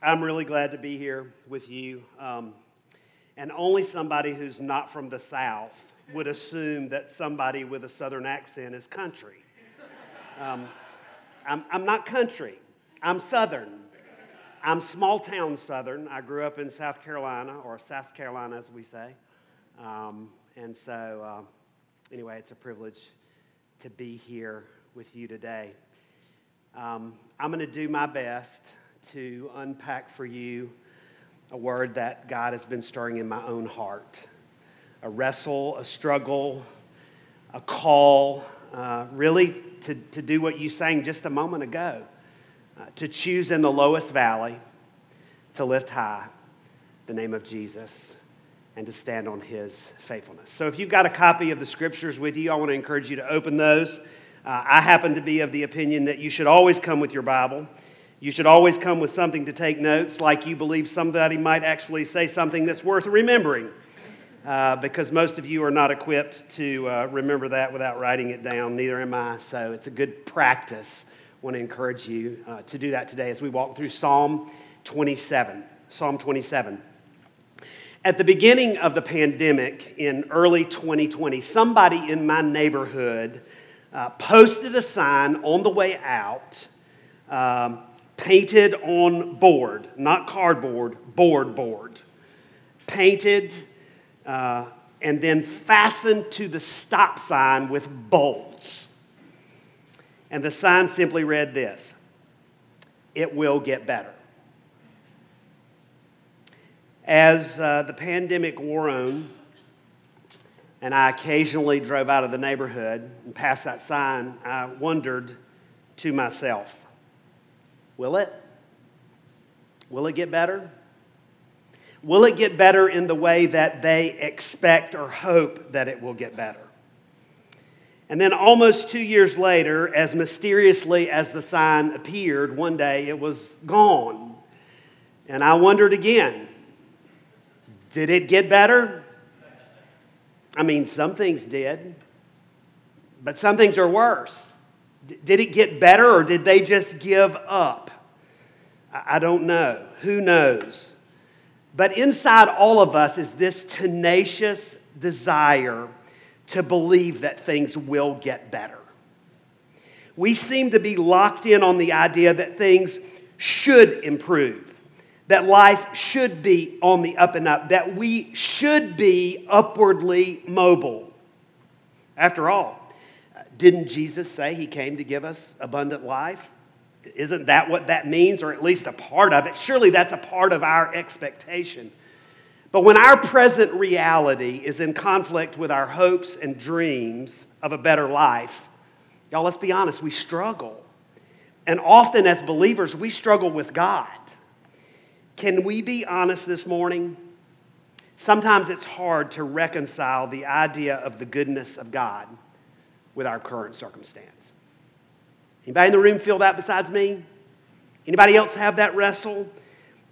I'm really glad to be here with you. Um, and only somebody who's not from the South would assume that somebody with a Southern accent is country. Um, I'm, I'm not country, I'm Southern. I'm small town Southern. I grew up in South Carolina, or South Carolina as we say. Um, and so, uh, anyway, it's a privilege to be here with you today. Um, I'm going to do my best to unpack for you a word that God has been stirring in my own heart a wrestle, a struggle, a call, uh, really to, to do what you sang just a moment ago uh, to choose in the lowest valley, to lift high the name of Jesus, and to stand on his faithfulness. So, if you've got a copy of the scriptures with you, I want to encourage you to open those. Uh, I happen to be of the opinion that you should always come with your Bible. You should always come with something to take notes, like you believe somebody might actually say something that's worth remembering, uh, because most of you are not equipped to uh, remember that without writing it down. Neither am I. So it's a good practice. I want to encourage you uh, to do that today as we walk through Psalm 27. Psalm 27. At the beginning of the pandemic in early 2020, somebody in my neighborhood uh, posted a sign on the way out. Um, painted on board, not cardboard, board board. Painted uh, and then fastened to the stop sign with bolts. And the sign simply read this It will get better. As uh, the pandemic wore on, and I occasionally drove out of the neighborhood and passed that sign, I wondered to myself, Will it? Will it get better? Will it get better in the way that they expect or hope that it will get better? And then, almost two years later, as mysteriously as the sign appeared, one day it was gone. And I wondered again did it get better? I mean, some things did, but some things are worse. Did it get better or did they just give up? I don't know. Who knows? But inside all of us is this tenacious desire to believe that things will get better. We seem to be locked in on the idea that things should improve, that life should be on the up and up, that we should be upwardly mobile. After all, didn't Jesus say he came to give us abundant life? Isn't that what that means, or at least a part of it? Surely that's a part of our expectation. But when our present reality is in conflict with our hopes and dreams of a better life, y'all, let's be honest, we struggle. And often as believers, we struggle with God. Can we be honest this morning? Sometimes it's hard to reconcile the idea of the goodness of God with our current circumstance. Anybody in the room feel that besides me? Anybody else have that wrestle?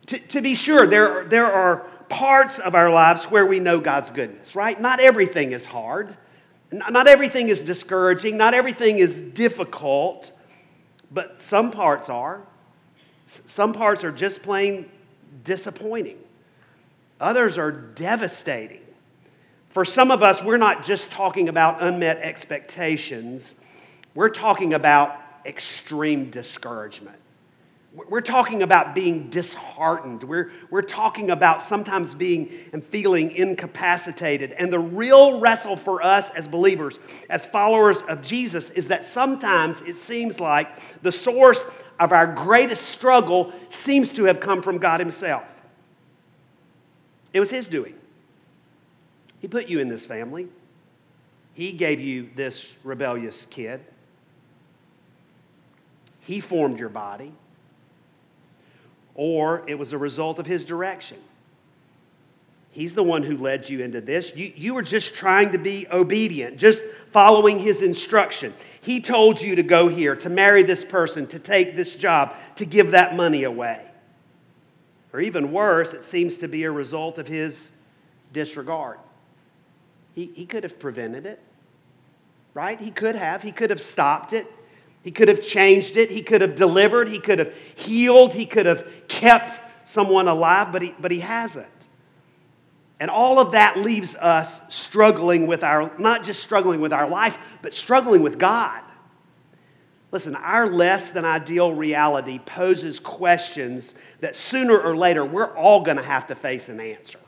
To, to be sure, there, there are parts of our lives where we know God's goodness, right? Not everything is hard. Not everything is discouraging. Not everything is difficult. But some parts are. Some parts are just plain disappointing. Others are devastating. For some of us, we're not just talking about unmet expectations, we're talking about extreme discouragement. We're talking about being disheartened. We're, we're talking about sometimes being and feeling incapacitated. And the real wrestle for us as believers, as followers of Jesus, is that sometimes it seems like the source of our greatest struggle seems to have come from God Himself. It was His doing. He put you in this family. He gave you this rebellious kid. He formed your body. Or it was a result of His direction. He's the one who led you into this. You, you were just trying to be obedient, just following His instruction. He told you to go here, to marry this person, to take this job, to give that money away. Or even worse, it seems to be a result of His disregard. He, he could have prevented it, right? He could have. He could have stopped it. He could have changed it. He could have delivered. He could have healed. He could have kept someone alive, but he, but he hasn't. And all of that leaves us struggling with our, not just struggling with our life, but struggling with God. Listen, our less than ideal reality poses questions that sooner or later we're all going to have to face and answer.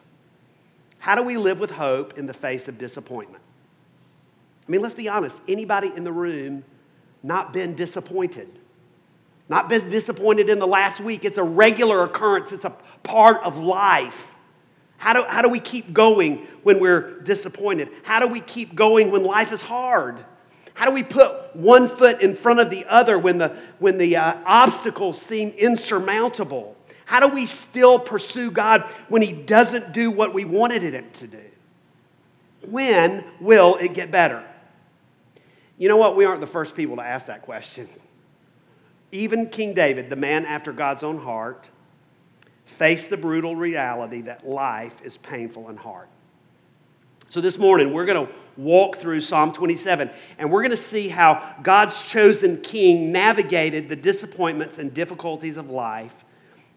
How do we live with hope in the face of disappointment? I mean, let's be honest. Anybody in the room not been disappointed? Not been disappointed in the last week. It's a regular occurrence, it's a part of life. How do, how do we keep going when we're disappointed? How do we keep going when life is hard? How do we put one foot in front of the other when the, when the uh, obstacles seem insurmountable? How do we still pursue God when He doesn't do what we wanted Him to do? When will it get better? You know what? We aren't the first people to ask that question. Even King David, the man after God's own heart, faced the brutal reality that life is painful and hard. So, this morning, we're going to walk through Psalm 27, and we're going to see how God's chosen king navigated the disappointments and difficulties of life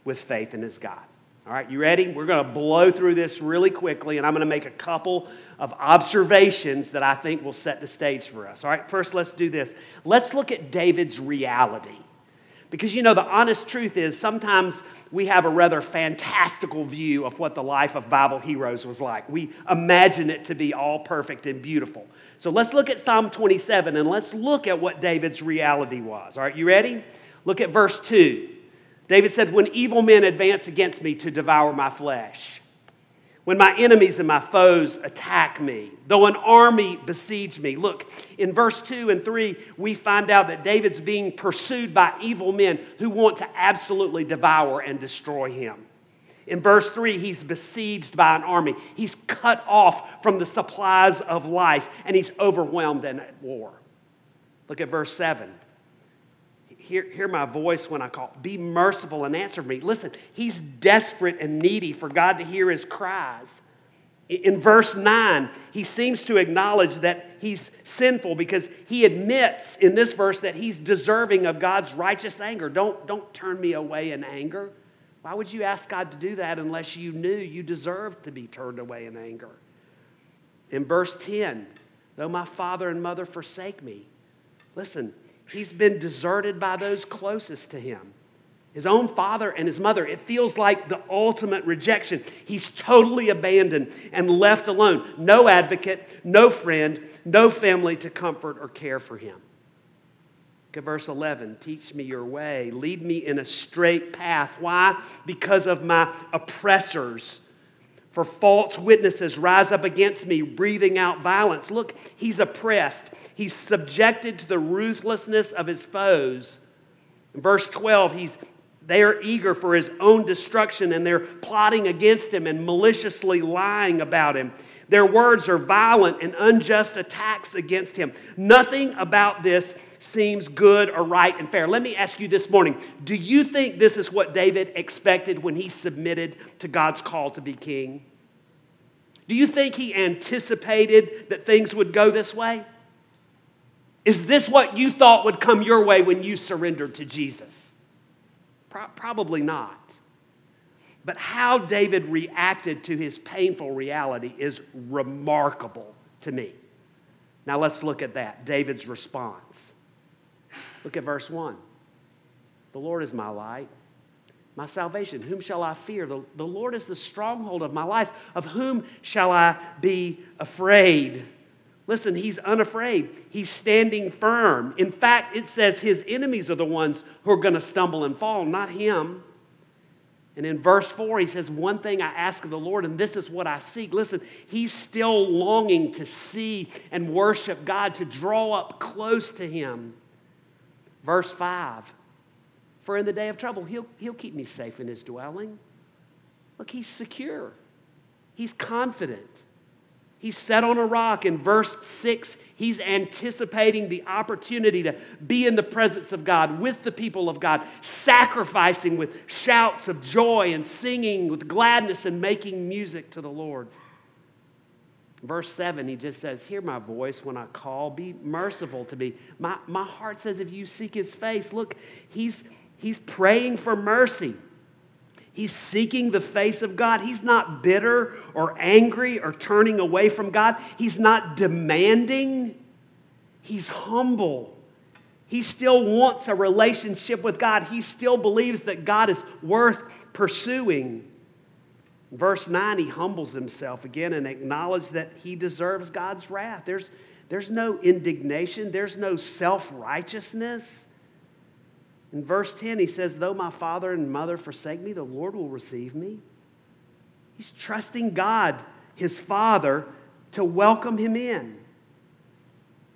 with faith in his God. All right, you ready? We're going to blow through this really quickly, and I'm going to make a couple of observations that I think will set the stage for us. All right, first, let's do this. Let's look at David's reality. Because you know, the honest truth is sometimes we have a rather fantastical view of what the life of Bible heroes was like. We imagine it to be all perfect and beautiful. So let's look at Psalm 27 and let's look at what David's reality was. All right, you ready? Look at verse 2. David said, When evil men advance against me to devour my flesh, when my enemies and my foes attack me, though an army besiege me. Look, in verse 2 and 3, we find out that David's being pursued by evil men who want to absolutely devour and destroy him. In verse 3, he's besieged by an army. He's cut off from the supplies of life, and he's overwhelmed and at war. Look at verse 7 hear, hear my voice when I call. Be merciful and answer me. Listen, he's desperate and needy for God to hear his cries. In verse 9, he seems to acknowledge that he's sinful because he admits in this verse that he's deserving of God's righteous anger. Don't, don't turn me away in anger. Why would you ask God to do that unless you knew you deserved to be turned away in anger? In verse 10, though my father and mother forsake me, listen, He's been deserted by those closest to him his own father and his mother. It feels like the ultimate rejection. He's totally abandoned and left alone. No advocate, no friend, no family to comfort or care for him. Look at verse 11. Teach me your way. Lead me in a straight path. Why? Because of my oppressors for false witnesses rise up against me, breathing out violence. Look, he's oppressed. He's subjected to the ruthlessness of his foes. In verse 12, he's they are eager for his own destruction and they're plotting against him and maliciously lying about him. Their words are violent and unjust attacks against him. Nothing about this seems good or right and fair. Let me ask you this morning do you think this is what David expected when he submitted to God's call to be king? Do you think he anticipated that things would go this way? Is this what you thought would come your way when you surrendered to Jesus? Pro- probably not. But how David reacted to his painful reality is remarkable to me. Now let's look at that David's response. Look at verse 1. The Lord is my light, my salvation. Whom shall I fear? The, the Lord is the stronghold of my life. Of whom shall I be afraid? Listen, he's unafraid. He's standing firm. In fact, it says his enemies are the ones who are going to stumble and fall, not him. And in verse 4, he says, One thing I ask of the Lord, and this is what I seek. Listen, he's still longing to see and worship God, to draw up close to him. Verse 5 For in the day of trouble, he'll, he'll keep me safe in his dwelling. Look, he's secure, he's confident. He's set on a rock. In verse 6, he's anticipating the opportunity to be in the presence of God with the people of God, sacrificing with shouts of joy and singing with gladness and making music to the Lord. Verse 7, he just says, Hear my voice when I call. Be merciful to me. My, my heart says, If you seek his face, look, he's, he's praying for mercy. He's seeking the face of God. He's not bitter or angry or turning away from God. He's not demanding. He's humble. He still wants a relationship with God. He still believes that God is worth pursuing. Verse 9, he humbles himself again and acknowledges that he deserves God's wrath. There's, there's no indignation, there's no self righteousness. In verse 10, he says, Though my father and mother forsake me, the Lord will receive me. He's trusting God, his father, to welcome him in.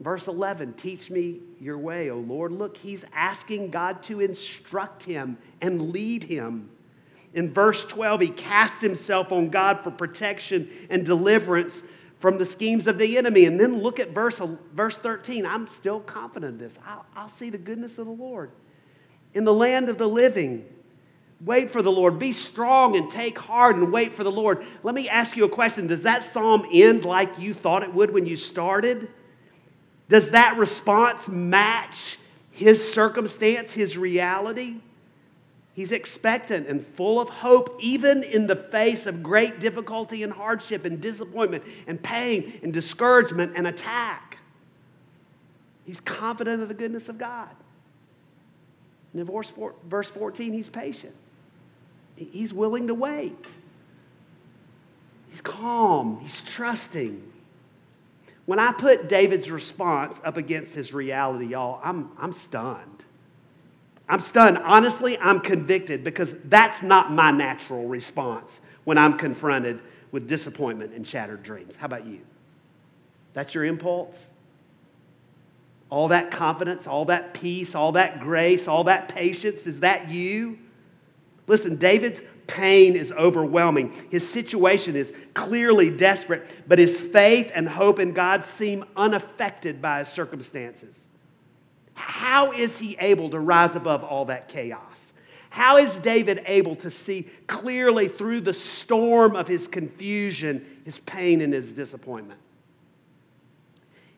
Verse 11, teach me your way, O Lord. Look, he's asking God to instruct him and lead him. In verse 12, he casts himself on God for protection and deliverance from the schemes of the enemy. And then look at verse, verse 13. I'm still confident in this. I'll, I'll see the goodness of the Lord in the land of the living. Wait for the Lord. Be strong and take heart and wait for the Lord. Let me ask you a question. Does that psalm end like you thought it would when you started? Does that response match his circumstance, his reality? He's expectant and full of hope, even in the face of great difficulty and hardship and disappointment and pain and discouragement and attack. He's confident of the goodness of God. In verse, verse 14, he's patient. He's willing to wait. He's calm. He's trusting. When I put David's response up against his reality, y'all, I'm, I'm stunned. I'm stunned. Honestly, I'm convicted because that's not my natural response when I'm confronted with disappointment and shattered dreams. How about you? That's your impulse? All that confidence, all that peace, all that grace, all that patience, is that you? Listen, David's pain is overwhelming. His situation is clearly desperate, but his faith and hope in God seem unaffected by his circumstances. How is he able to rise above all that chaos? How is David able to see clearly through the storm of his confusion, his pain, and his disappointment?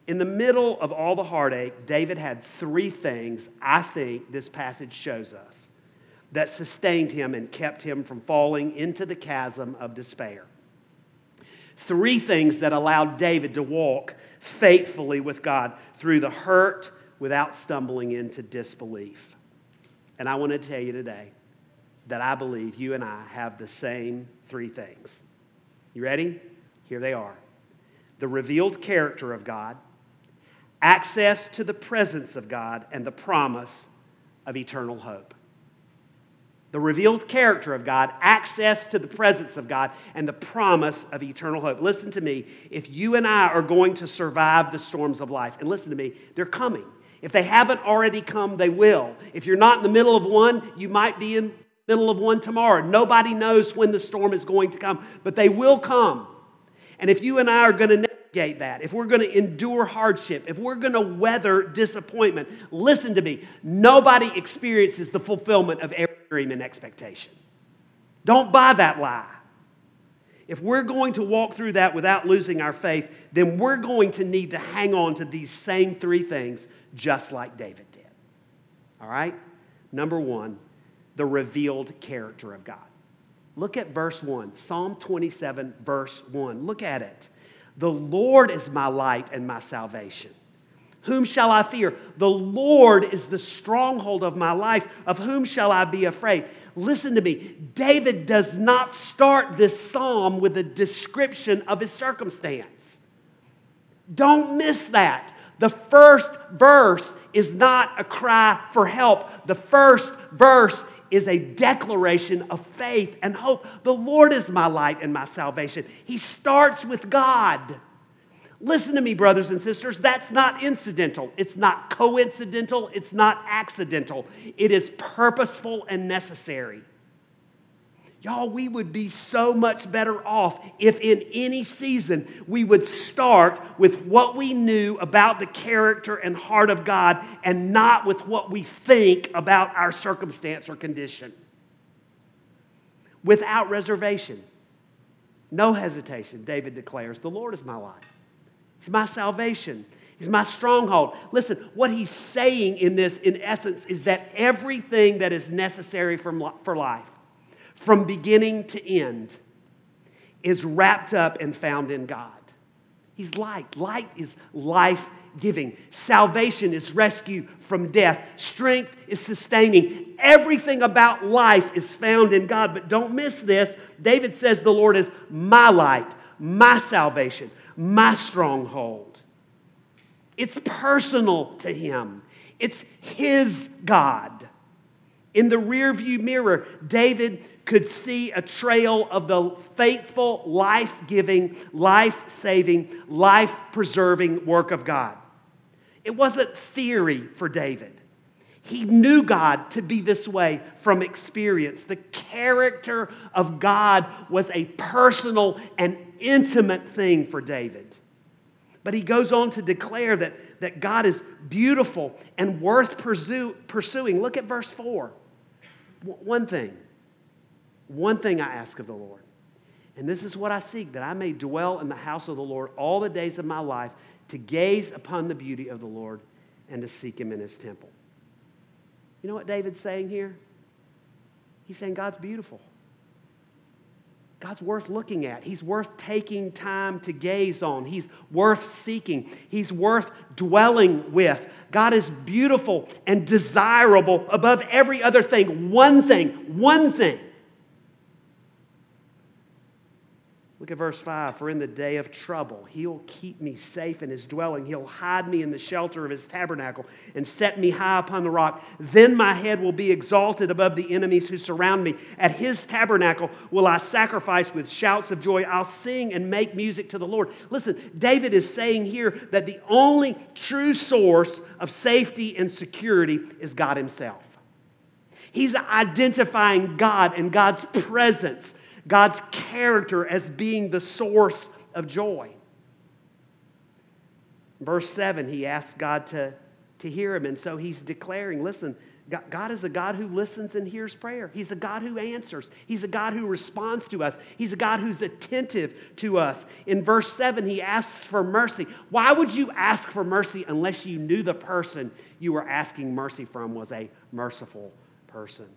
In the middle of all the heartache, David had three things I think this passage shows us that sustained him and kept him from falling into the chasm of despair. Three things that allowed David to walk faithfully with God through the hurt without stumbling into disbelief. And I want to tell you today that I believe you and I have the same three things. You ready? Here they are the revealed character of God, access to the presence of God, and the promise of eternal hope the revealed character of God, access to the presence of God, and the promise of eternal hope. Listen to me. If you and I are going to survive the storms of life, and listen to me, they're coming. If they haven't already come, they will. If you're not in the middle of one, you might be in the middle of one tomorrow. Nobody knows when the storm is going to come, but they will come. And if you and I are going to navigate that, if we're going to endure hardship, if we're going to weather disappointment, listen to me. Nobody experiences the fulfillment of every dream and expectation. Don't buy that lie. If we're going to walk through that without losing our faith, then we're going to need to hang on to these same three things just like David did. All right? Number one, the revealed character of God. Look at verse 1, Psalm 27, verse 1. Look at it. The Lord is my light and my salvation. Whom shall I fear? The Lord is the stronghold of my life. Of whom shall I be afraid? Listen to me. David does not start this psalm with a description of his circumstance. Don't miss that. The first verse is not a cry for help. The first verse is a declaration of faith and hope. The Lord is my light and my salvation. He starts with God. Listen to me, brothers and sisters. That's not incidental. It's not coincidental. It's not accidental. It is purposeful and necessary. Y'all, we would be so much better off if in any season we would start with what we knew about the character and heart of God and not with what we think about our circumstance or condition. Without reservation, no hesitation, David declares, The Lord is my life. He's my salvation. He's my stronghold. Listen, what he's saying in this, in essence, is that everything that is necessary for life, from beginning to end, is wrapped up and found in God. He's light. Light is life giving. Salvation is rescue from death. Strength is sustaining. Everything about life is found in God. But don't miss this. David says the Lord is my light, my salvation, my stronghold. It's personal to him, it's his God. In the rearview mirror, David could see a trail of the faithful, life giving, life saving, life preserving work of God. It wasn't theory for David. He knew God to be this way from experience. The character of God was a personal and intimate thing for David. But he goes on to declare that, that God is beautiful and worth pursue, pursuing. Look at verse 4. One thing, one thing I ask of the Lord, and this is what I seek that I may dwell in the house of the Lord all the days of my life to gaze upon the beauty of the Lord and to seek him in his temple. You know what David's saying here? He's saying God's beautiful. God's worth looking at. He's worth taking time to gaze on. He's worth seeking. He's worth dwelling with. God is beautiful and desirable above every other thing. One thing, one thing Look at verse 5. For in the day of trouble, he'll keep me safe in his dwelling. He'll hide me in the shelter of his tabernacle and set me high upon the rock. Then my head will be exalted above the enemies who surround me. At his tabernacle will I sacrifice with shouts of joy. I'll sing and make music to the Lord. Listen, David is saying here that the only true source of safety and security is God himself. He's identifying God and God's presence God's character as being the source of joy. Verse 7, he asks God to, to hear him, and so he's declaring listen, God is a God who listens and hears prayer. He's a God who answers. He's a God who responds to us. He's a God who's attentive to us. In verse 7, he asks for mercy. Why would you ask for mercy unless you knew the person you were asking mercy from was a merciful person?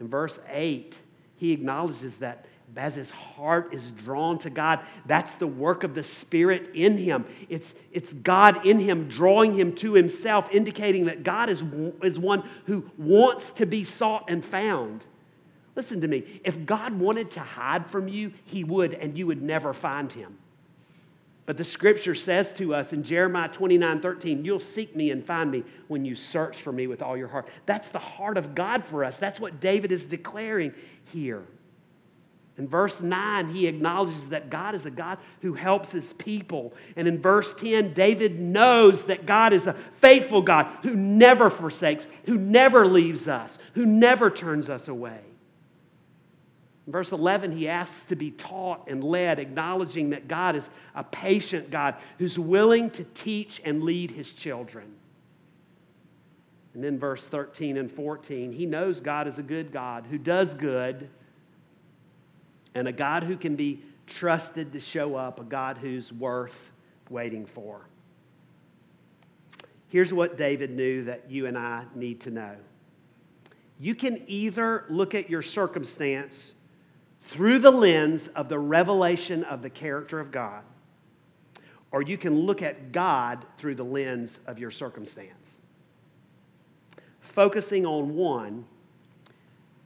In verse 8, he acknowledges that as his heart is drawn to God, that's the work of the Spirit in him. It's, it's God in him drawing him to himself, indicating that God is, is one who wants to be sought and found. Listen to me. If God wanted to hide from you, he would, and you would never find him. But the scripture says to us in Jeremiah 29 13, you'll seek me and find me when you search for me with all your heart. That's the heart of God for us. That's what David is declaring here. In verse 9, he acknowledges that God is a God who helps his people. And in verse 10, David knows that God is a faithful God who never forsakes, who never leaves us, who never turns us away. In verse 11, he asks to be taught and led, acknowledging that God is a patient God who's willing to teach and lead his children. And then verse 13 and 14, he knows God is a good God who does good and a God who can be trusted to show up, a God who's worth waiting for. Here's what David knew that you and I need to know. You can either look at your circumstance through the lens of the revelation of the character of God, or you can look at God through the lens of your circumstance. Focusing on one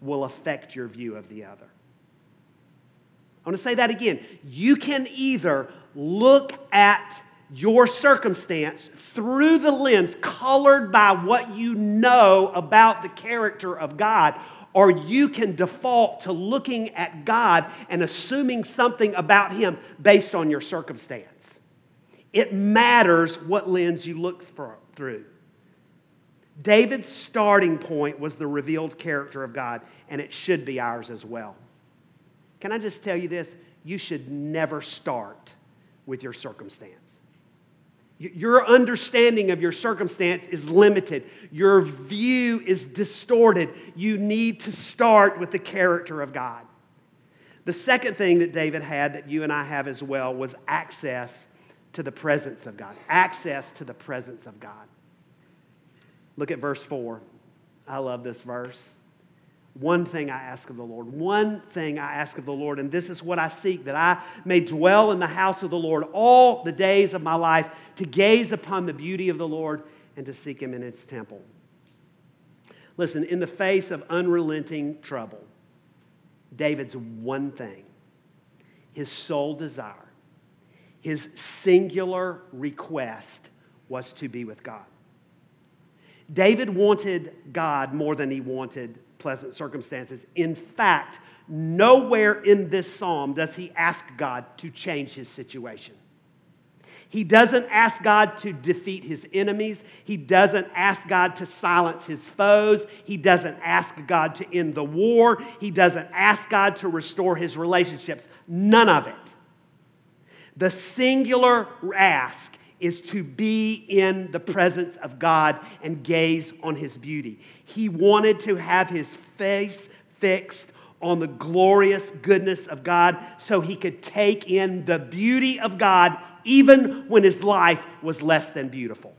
will affect your view of the other. I want to say that again. You can either look at your circumstance through the lens colored by what you know about the character of God, or you can default to looking at God and assuming something about Him based on your circumstance. It matters what lens you look through. David's starting point was the revealed character of God, and it should be ours as well. Can I just tell you this? You should never start with your circumstance. Your understanding of your circumstance is limited. Your view is distorted. You need to start with the character of God. The second thing that David had that you and I have as well was access to the presence of God. Access to the presence of God. Look at verse 4. I love this verse. One thing I ask of the Lord, one thing I ask of the Lord, and this is what I seek that I may dwell in the house of the Lord all the days of my life, to gaze upon the beauty of the Lord and to seek him in his temple. Listen, in the face of unrelenting trouble, David's one thing, his sole desire, his singular request was to be with God. David wanted God more than he wanted pleasant circumstances. In fact, nowhere in this psalm does he ask God to change his situation. He doesn't ask God to defeat his enemies. He doesn't ask God to silence his foes. He doesn't ask God to end the war. He doesn't ask God to restore his relationships. None of it. The singular ask is to be in the presence of God and gaze on his beauty. He wanted to have his face fixed on the glorious goodness of God so he could take in the beauty of God even when his life was less than beautiful.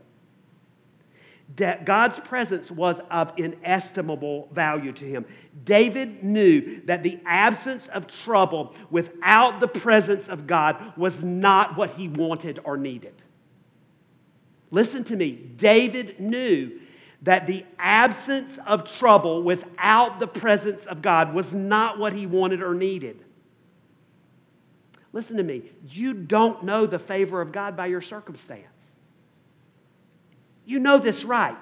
That God's presence was of inestimable value to him. David knew that the absence of trouble without the presence of God was not what he wanted or needed. Listen to me. David knew that the absence of trouble without the presence of God was not what he wanted or needed. Listen to me. You don't know the favor of God by your circumstance. You know this right.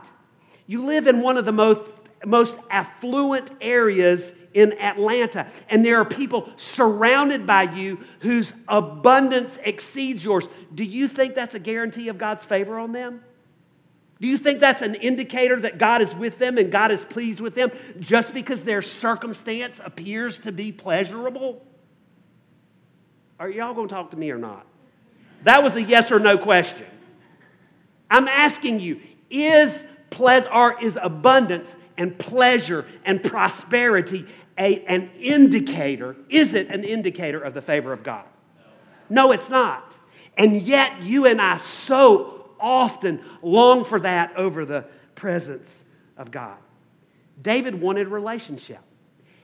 You live in one of the most, most affluent areas in Atlanta, and there are people surrounded by you whose abundance exceeds yours. Do you think that's a guarantee of God's favor on them? Do you think that's an indicator that God is with them and God is pleased with them just because their circumstance appears to be pleasurable? Are y'all going to talk to me or not? That was a yes or no question. I'm asking you, is pleasure is abundance and pleasure and prosperity a, an indicator? Is it an indicator of the favor of God? No, it's not. And yet you and I so often long for that over the presence of God. David wanted relationship.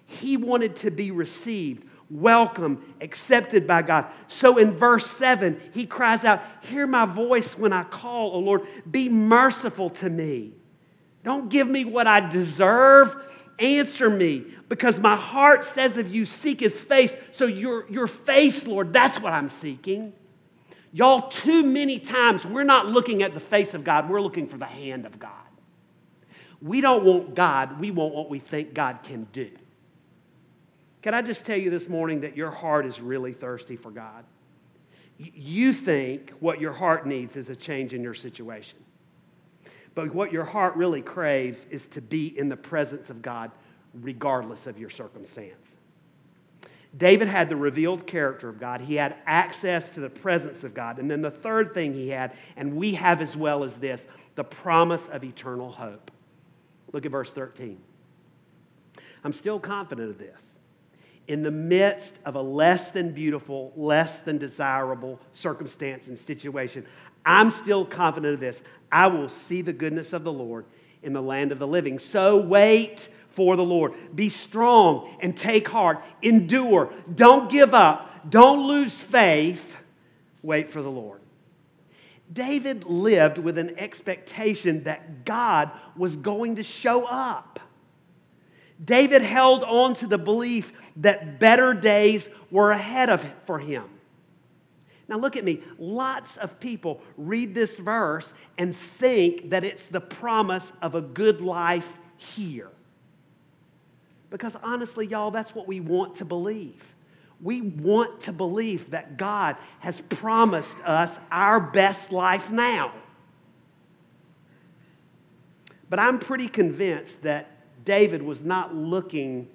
He wanted to be received welcome, accepted by God. So in verse 7, he cries out, Hear my voice when I call, O Lord. Be merciful to me. Don't give me what I deserve. Answer me because my heart says of you, seek his face. So your, your face, Lord, that's what I'm seeking. Y'all, too many times we're not looking at the face of God, we're looking for the hand of God. We don't want God, we want what we think God can do. Can I just tell you this morning that your heart is really thirsty for God? You think what your heart needs is a change in your situation. But what your heart really craves is to be in the presence of God regardless of your circumstance. David had the revealed character of God. He had access to the presence of God. And then the third thing he had, and we have as well as this, the promise of eternal hope. Look at verse 13. I'm still confident of this in the midst of a less than beautiful, less than desirable circumstance and situation, I'm still confident of this. I will see the goodness of the Lord in the land of the living. So wait for the Lord. Be strong and take heart. Endure. Don't give up. Don't lose faith. Wait for the Lord. David lived with an expectation that God was going to show up. David held on to the belief that better days were ahead of for him. Now, look at me. Lots of people read this verse and think that it's the promise of a good life here. Because honestly, y'all, that's what we want to believe. We want to believe that God has promised us our best life now. But I'm pretty convinced that David was not looking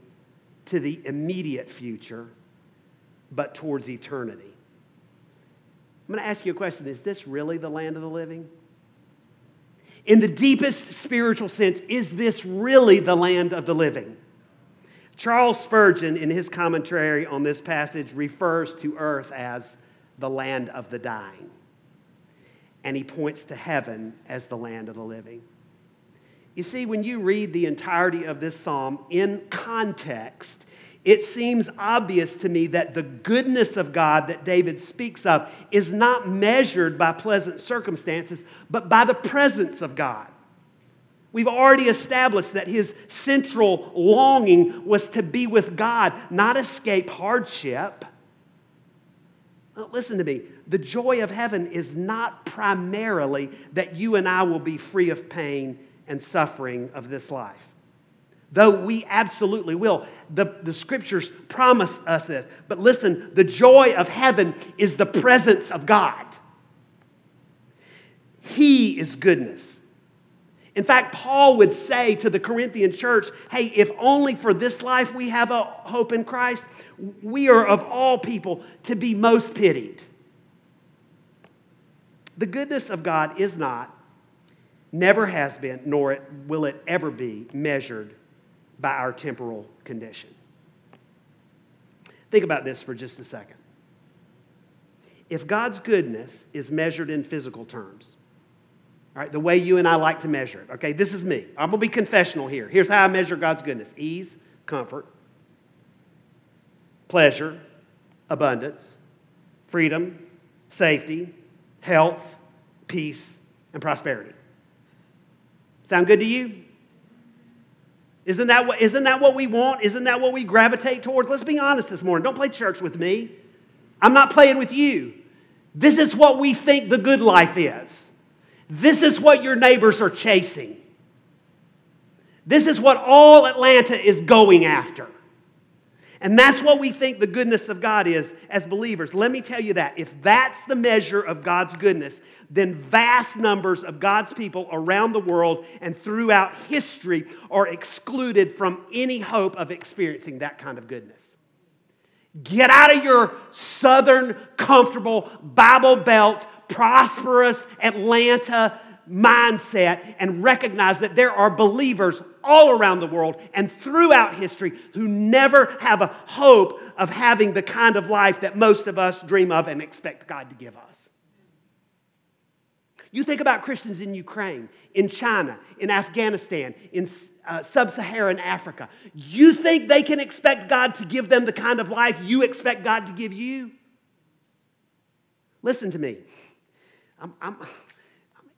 to the immediate future, but towards eternity. I'm going to ask you a question Is this really the land of the living? In the deepest spiritual sense, is this really the land of the living? Charles Spurgeon, in his commentary on this passage, refers to earth as the land of the dying. And he points to heaven as the land of the living. You see, when you read the entirety of this psalm in context, it seems obvious to me that the goodness of God that David speaks of is not measured by pleasant circumstances, but by the presence of God. We've already established that his central longing was to be with God, not escape hardship. Listen to me. The joy of heaven is not primarily that you and I will be free of pain and suffering of this life. Though we absolutely will. The, the scriptures promise us this. But listen, the joy of heaven is the presence of God. He is goodness. In fact, Paul would say to the Corinthian church, hey, if only for this life we have a hope in Christ, we are of all people to be most pitied. The goodness of God is not, never has been, nor will it ever be measured by our temporal condition. Think about this for just a second. If God's goodness is measured in physical terms, all right, the way you and I like to measure it. Okay, this is me. I'm going to be confessional here. Here's how I measure God's goodness ease, comfort, pleasure, abundance, freedom, safety, health, peace, and prosperity. Sound good to you? Isn't that, what, isn't that what we want? Isn't that what we gravitate towards? Let's be honest this morning. Don't play church with me. I'm not playing with you. This is what we think the good life is. This is what your neighbors are chasing. This is what all Atlanta is going after. And that's what we think the goodness of God is as believers. Let me tell you that. If that's the measure of God's goodness, then vast numbers of God's people around the world and throughout history are excluded from any hope of experiencing that kind of goodness. Get out of your southern, comfortable, Bible Belt, prosperous Atlanta mindset and recognize that there are believers all around the world and throughout history who never have a hope of having the kind of life that most of us dream of and expect God to give us. You think about Christians in Ukraine, in China, in Afghanistan, in uh, sub Saharan Africa. You think they can expect God to give them the kind of life you expect God to give you? Listen to me. I'm, I'm,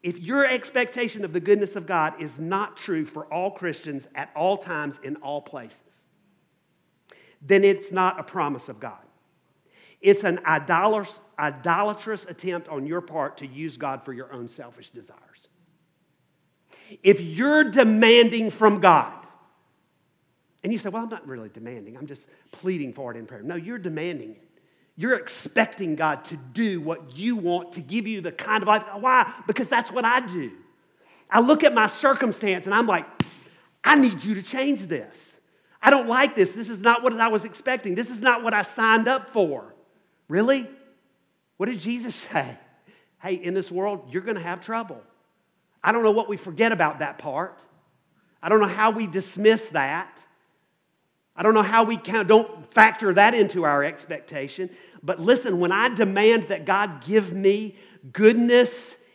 if your expectation of the goodness of God is not true for all Christians at all times in all places, then it's not a promise of God. It's an idolatrous, idolatrous attempt on your part to use God for your own selfish desires. If you're demanding from God, and you say, Well, I'm not really demanding, I'm just pleading for it in prayer. No, you're demanding it. You're expecting God to do what you want, to give you the kind of life. Why? Because that's what I do. I look at my circumstance and I'm like, I need you to change this. I don't like this. This is not what I was expecting. This is not what I signed up for. Really? What did Jesus say? Hey, in this world, you're going to have trouble. I don't know what we forget about that part. I don't know how we dismiss that. I don't know how we can, don't factor that into our expectation. But listen, when I demand that God give me goodness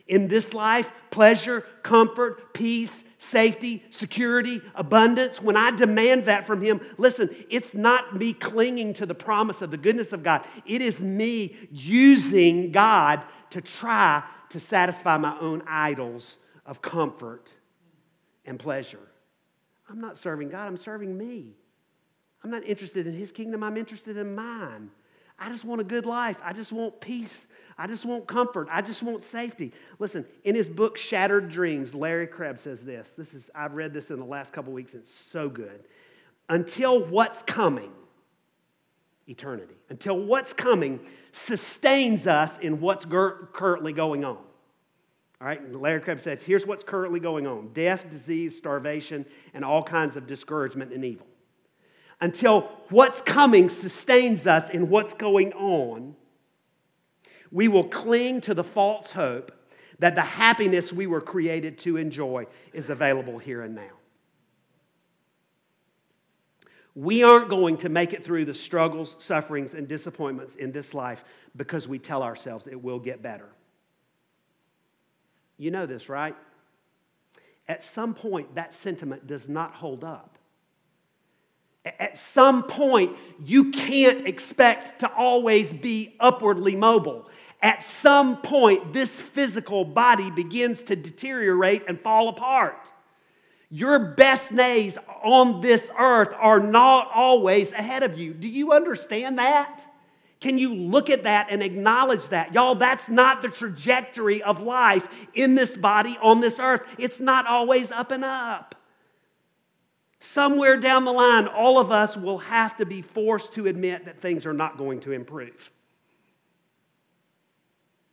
in this life, pleasure, comfort, peace, safety, security, abundance, when I demand that from Him, listen, it's not me clinging to the promise of the goodness of God. It is me using God to try to satisfy my own idols of comfort and pleasure. I'm not serving God, I'm serving me. I'm not interested in his kingdom, I'm interested in mine. I just want a good life. I just want peace. I just want comfort. I just want safety. Listen, in his book Shattered Dreams, Larry Crabb says this. This is I've read this in the last couple weeks. It's so good. Until what's coming, eternity. Until what's coming sustains us in what's currently going on. All right, Larry Crabb says, here's what's currently going on death, disease, starvation, and all kinds of discouragement and evil until what's coming sustains us in what's going on, we will cling to the false hope that the happiness we were created to enjoy is available here and now. We aren't going to make it through the struggles, sufferings, and disappointments in this life because we tell ourselves it will get better. You know this, right? at some point that sentiment does not hold up. At some point, you can't expect to always be upwardly mobile. At some point, this physical body begins to deteriorate and fall apart. Your best days on this earth are not always ahead of you. Do you understand that? Can you look at that and acknowledge that? Y'all, that's not the trajectory of life in this body on this earth. It's not always up and up. Somewhere down the line, all of us will have to be forced to admit that things are not going to improve.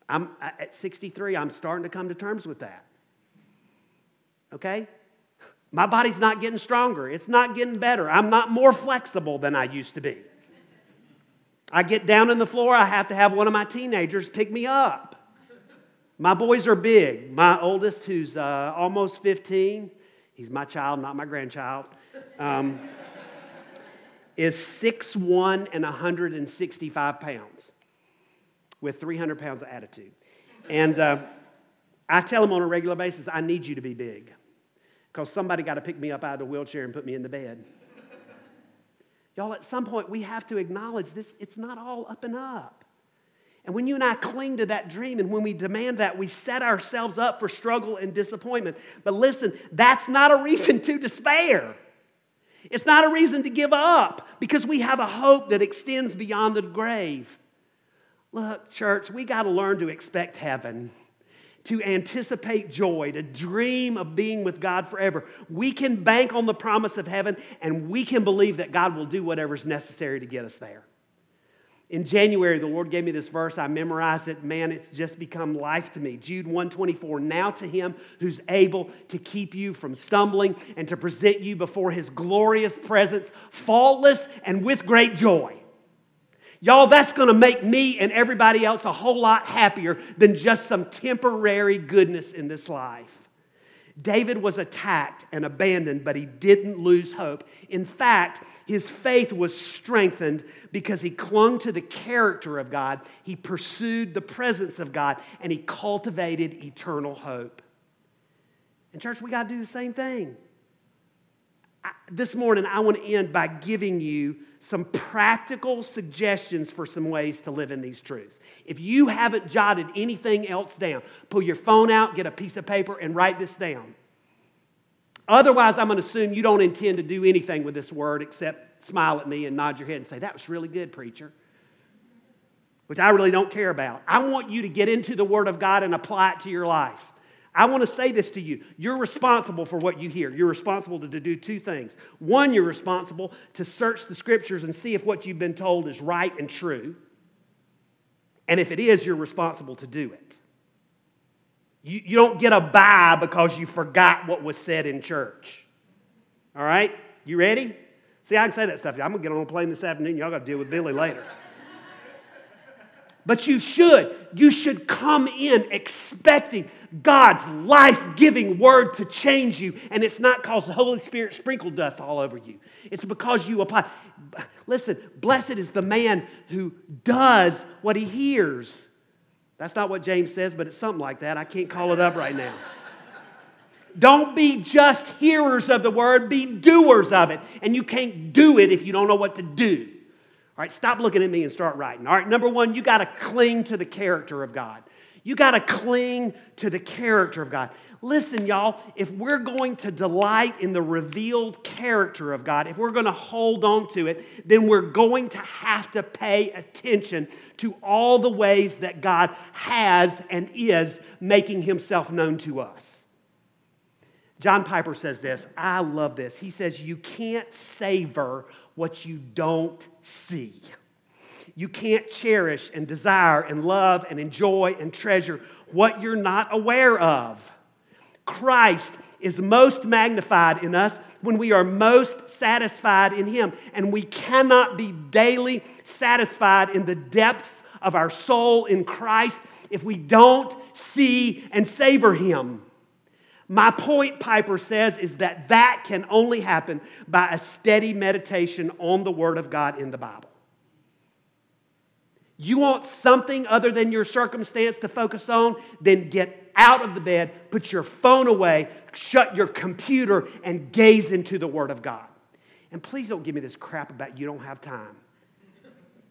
I'm at 63, I'm starting to come to terms with that. Okay? My body's not getting stronger. It's not getting better. I'm not more flexible than I used to be. I get down on the floor, I have to have one of my teenagers pick me up. My boys are big. My oldest, who's uh, almost 15, he's my child, not my grandchild, um, is 6'1 and 165 pounds with 300 pounds of attitude. And uh, I tell him on a regular basis, I need you to be big because somebody got to pick me up out of the wheelchair and put me in the bed. Y'all, at some point, we have to acknowledge this, it's not all up and up. And when you and I cling to that dream and when we demand that, we set ourselves up for struggle and disappointment. But listen, that's not a reason to despair. It's not a reason to give up because we have a hope that extends beyond the grave. Look, church, we got to learn to expect heaven to anticipate joy, to dream of being with God forever. We can bank on the promise of heaven and we can believe that God will do whatever's necessary to get us there. In January, the Lord gave me this verse. I memorized it. Man, it's just become life to me. Jude 124. Now to him who's able to keep you from stumbling and to present you before his glorious presence, faultless and with great joy. Y'all, that's going to make me and everybody else a whole lot happier than just some temporary goodness in this life. David was attacked and abandoned, but he didn't lose hope. In fact, his faith was strengthened because he clung to the character of God, he pursued the presence of God, and he cultivated eternal hope. And, church, we got to do the same thing. I, this morning, I want to end by giving you some practical suggestions for some ways to live in these truths. If you haven't jotted anything else down, pull your phone out, get a piece of paper, and write this down. Otherwise, I'm going to assume you don't intend to do anything with this word except smile at me and nod your head and say, That was really good, preacher. Which I really don't care about. I want you to get into the Word of God and apply it to your life. I want to say this to you. You're responsible for what you hear. You're responsible to, do two things. One, you're responsible to search the scriptures and see if what you've been told is right and true. And if it is, you're responsible to do it. You, you don't get a bye because you forgot what was said in church. All right? You ready? See, I can say that stuff. I'm going to get on a plane this afternoon. Y'all got to deal with Billy later. But you should. You should come in expecting God's life giving word to change you. And it's not because the Holy Spirit sprinkled dust all over you, it's because you apply. Listen, blessed is the man who does what he hears. That's not what James says, but it's something like that. I can't call it up right now. Don't be just hearers of the word, be doers of it. And you can't do it if you don't know what to do. All right, stop looking at me and start writing. All right, number one, you got to cling to the character of God. You got to cling to the character of God. Listen, y'all, if we're going to delight in the revealed character of God, if we're going to hold on to it, then we're going to have to pay attention to all the ways that God has and is making himself known to us. John Piper says this. I love this. He says, You can't savor what you don't see. You can't cherish and desire and love and enjoy and treasure what you're not aware of. Christ is most magnified in us when we are most satisfied in Him. And we cannot be daily satisfied in the depths of our soul in Christ if we don't see and savor Him. My point, Piper says, is that that can only happen by a steady meditation on the Word of God in the Bible. You want something other than your circumstance to focus on? Then get out of the bed, put your phone away, shut your computer and gaze into the Word of God. And please don't give me this crap about you don't have time.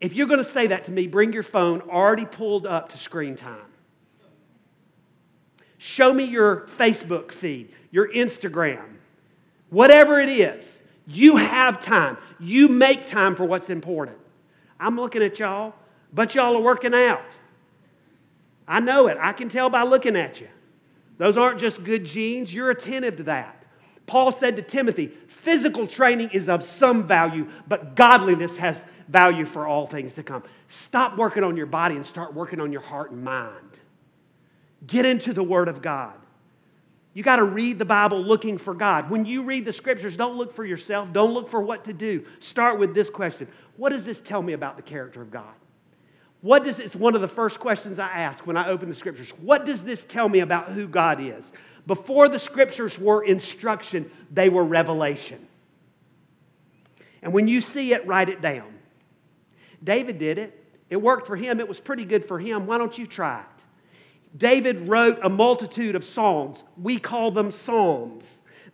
If you're going to say that to me, bring your phone already pulled up to screen time. Show me your Facebook feed, your Instagram, whatever it is. You have time. You make time for what's important. I'm looking at y'all, but y'all are working out. I know it. I can tell by looking at you. Those aren't just good genes, you're attentive to that. Paul said to Timothy, physical training is of some value, but godliness has value for all things to come. Stop working on your body and start working on your heart and mind. Get into the Word of God. You got to read the Bible looking for God. When you read the scriptures, don't look for yourself. Don't look for what to do. Start with this question What does this tell me about the character of God? What does it's one of the first questions I ask when I open the scriptures. What does this tell me about who God is? Before the scriptures were instruction, they were revelation. And when you see it, write it down. David did it. It worked for him. It was pretty good for him. Why don't you try it? David wrote a multitude of songs. We call them psalms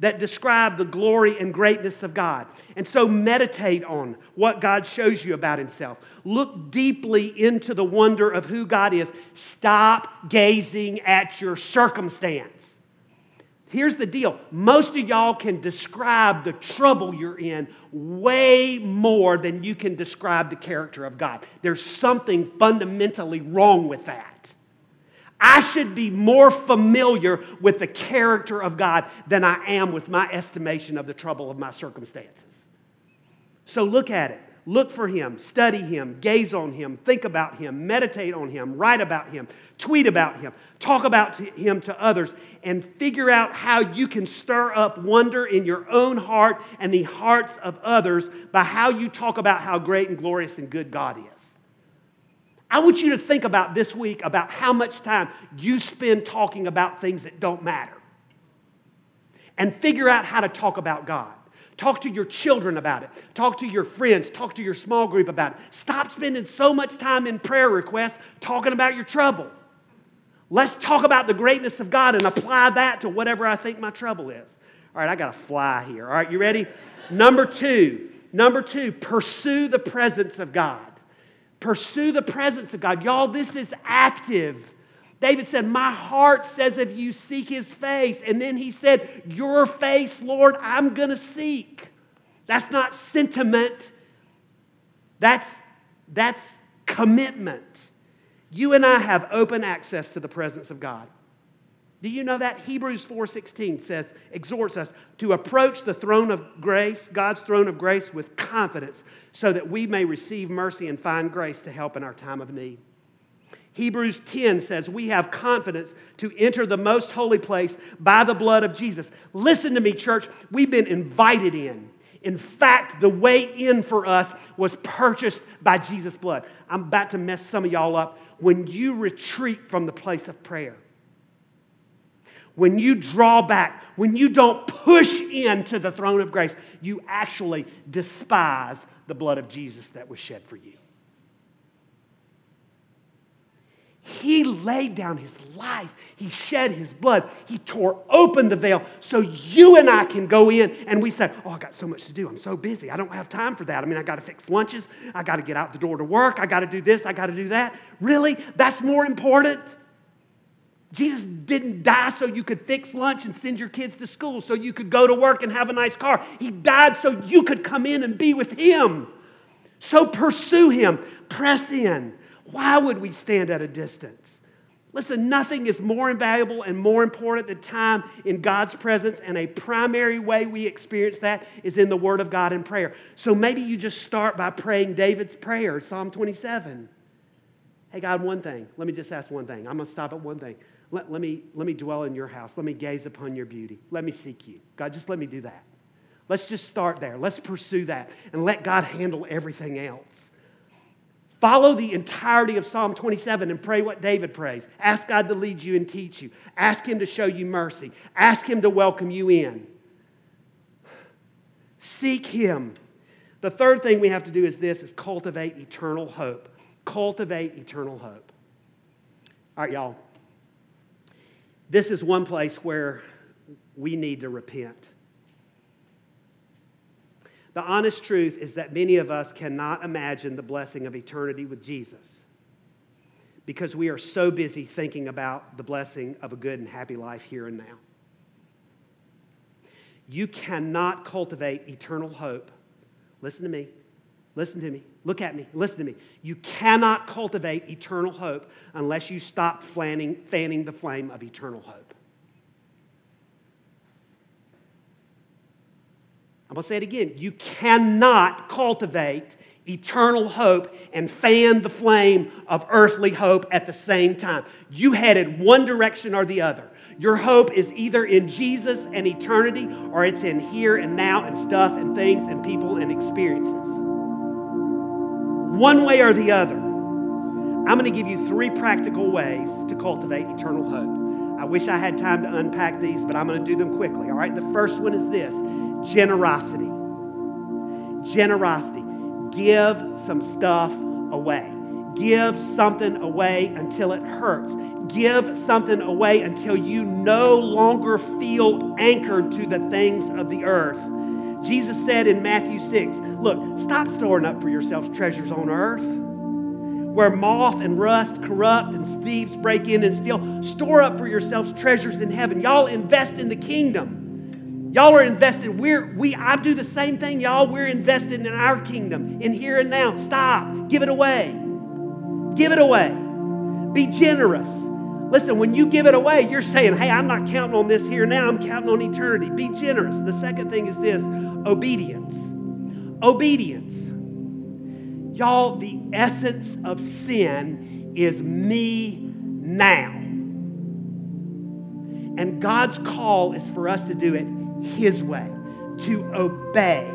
that describe the glory and greatness of God. And so meditate on what God shows you about Himself. Look deeply into the wonder of who God is. Stop gazing at your circumstance. Here's the deal most of y'all can describe the trouble you're in way more than you can describe the character of God. There's something fundamentally wrong with that. I should be more familiar with the character of God than I am with my estimation of the trouble of my circumstances. So look at it. Look for him, study him, gaze on him, think about him, meditate on him, write about him, tweet about him, talk about him to others, and figure out how you can stir up wonder in your own heart and the hearts of others by how you talk about how great and glorious and good God is. I want you to think about this week about how much time you spend talking about things that don't matter. And figure out how to talk about God. Talk to your children about it. Talk to your friends. Talk to your small group about it. Stop spending so much time in prayer requests talking about your trouble. Let's talk about the greatness of God and apply that to whatever I think my trouble is. All right, I got to fly here. All right, you ready? Number two, number two, pursue the presence of God. Pursue the presence of God. Y'all, this is active. David said, My heart says if you seek his face. And then he said, Your face, Lord, I'm going to seek. That's not sentiment, that's, that's commitment. You and I have open access to the presence of God. Do you know that Hebrews 4:16 says exhorts us to approach the throne of grace, God's throne of grace with confidence so that we may receive mercy and find grace to help in our time of need. Hebrews 10 says, We have confidence to enter the most holy place by the blood of Jesus. Listen to me, church. We've been invited in. In fact, the way in for us was purchased by Jesus' blood. I'm about to mess some of y'all up. When you retreat from the place of prayer, when you draw back, when you don't push into the throne of grace, you actually despise the blood of Jesus that was shed for you. He laid down his life. He shed his blood. He tore open the veil so you and I can go in and we say, Oh, I got so much to do. I'm so busy. I don't have time for that. I mean, I got to fix lunches. I got to get out the door to work. I got to do this. I got to do that. Really? That's more important? Jesus didn't die so you could fix lunch and send your kids to school, so you could go to work and have a nice car. He died so you could come in and be with Him. So pursue Him, press in. Why would we stand at a distance? Listen, nothing is more invaluable and more important than time in God's presence, and a primary way we experience that is in the Word of God and prayer. So maybe you just start by praying David's prayer, Psalm 27. Hey, God, one thing. Let me just ask one thing. I'm going to stop at one thing. Let, let, me, let me dwell in your house. Let me gaze upon your beauty. Let me seek you. God, just let me do that. Let's just start there. Let's pursue that and let God handle everything else. Follow the entirety of Psalm 27 and pray what David prays. Ask God to lead you and teach you. Ask Him to show you mercy. Ask Him to welcome you in. Seek Him. The third thing we have to do is this is cultivate eternal hope. Cultivate eternal hope. All right, y'all. This is one place where we need to repent. The honest truth is that many of us cannot imagine the blessing of eternity with Jesus because we are so busy thinking about the blessing of a good and happy life here and now. You cannot cultivate eternal hope. Listen to me. Listen to me. Look at me. Listen to me. You cannot cultivate eternal hope unless you stop fanning, fanning the flame of eternal hope. I'm going to say it again. You cannot cultivate eternal hope and fan the flame of earthly hope at the same time. You headed one direction or the other. Your hope is either in Jesus and eternity or it's in here and now and stuff and things and people and experiences. One way or the other. I'm going to give you three practical ways to cultivate eternal hope. I wish I had time to unpack these, but I'm going to do them quickly. All right, the first one is this generosity. Generosity. Give some stuff away. Give something away until it hurts. Give something away until you no longer feel anchored to the things of the earth. Jesus said in Matthew 6 Look, stop storing up for yourselves treasures on earth where moth and rust corrupt and thieves break in and steal. Store up for yourselves treasures in heaven. Y'all invest in the kingdom. Y'all are invested. We're, we, I do the same thing, y'all. We're invested in our kingdom, in here and now. Stop. Give it away. Give it away. Be generous. Listen, when you give it away, you're saying, hey, I'm not counting on this here now, I'm counting on eternity. Be generous. The second thing is this obedience. Obedience. Y'all, the essence of sin is me now. And God's call is for us to do it his way, to obey.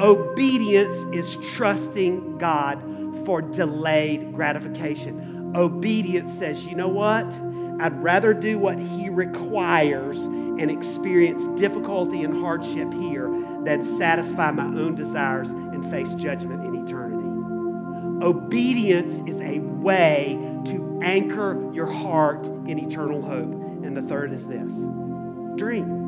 Obedience is trusting God for delayed gratification. Obedience says, you know what? I'd rather do what He requires and experience difficulty and hardship here than satisfy my own desires and face judgment in eternity. Obedience is a way to anchor your heart in eternal hope. And the third is this dream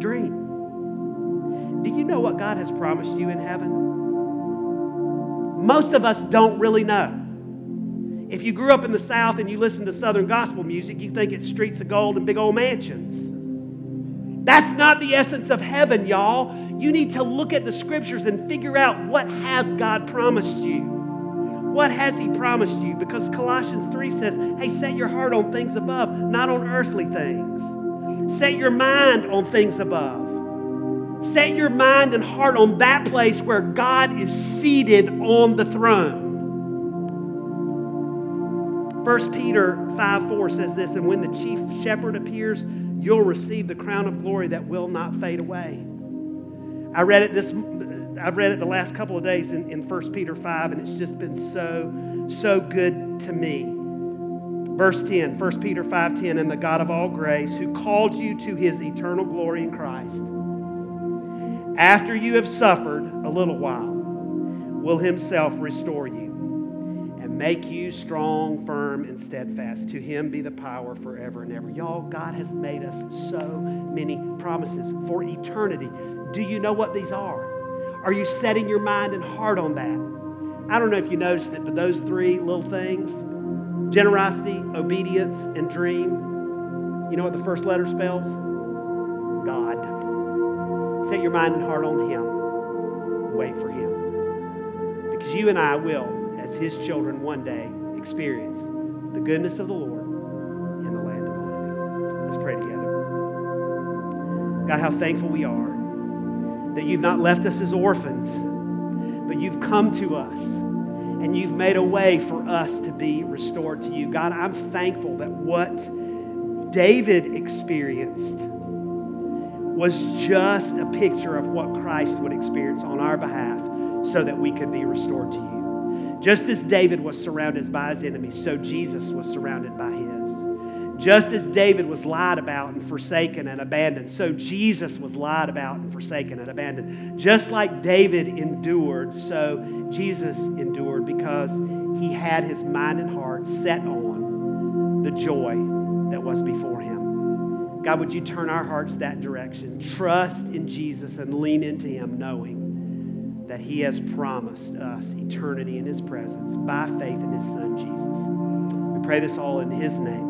dream. Do you know what God has promised you in heaven? Most of us don't really know. If you grew up in the South and you listen to Southern gospel music, you think it's streets of gold and big old mansions. That's not the essence of heaven, y'all. You need to look at the scriptures and figure out what has God promised you. What has He promised you? Because Colossians 3 says, hey, set your heart on things above, not on earthly things. Set your mind on things above. Set your mind and heart on that place where God is seated on the throne. 1 Peter 5 4 says this, and when the chief shepherd appears, you'll receive the crown of glory that will not fade away. I read it this I've read it the last couple of days in, in 1 Peter 5, and it's just been so, so good to me. Verse 10, 1 Peter 5:10, and the God of all grace, who called you to his eternal glory in Christ, after you have suffered a little while, will himself restore you make you strong, firm, and steadfast. To him be the power forever and ever. Y'all, God has made us so many promises for eternity. Do you know what these are? Are you setting your mind and heart on that? I don't know if you noticed it, but those three little things, Generosity, obedience, and dream. You know what the first letter spells? God. Set your mind and heart on Him. Wait for Him. Because you and I will, as His children, one day experience the goodness of the Lord in the land of the living. Let's pray together. God, how thankful we are that you've not left us as orphans, but you've come to us and you've made a way for us to be restored to you. God, I'm thankful that what David experienced was just a picture of what Christ would experience on our behalf so that we could be restored to you. Just as David was surrounded by his enemies, so Jesus was surrounded by his. Just as David was lied about and forsaken and abandoned, so Jesus was lied about and forsaken and abandoned. Just like David endured, so Jesus endured because he had his mind and heart set on the joy that was before him. God, would you turn our hearts that direction? Trust in Jesus and lean into Him, knowing that He has promised us eternity in His presence by faith in His Son, Jesus. We pray this all in His name.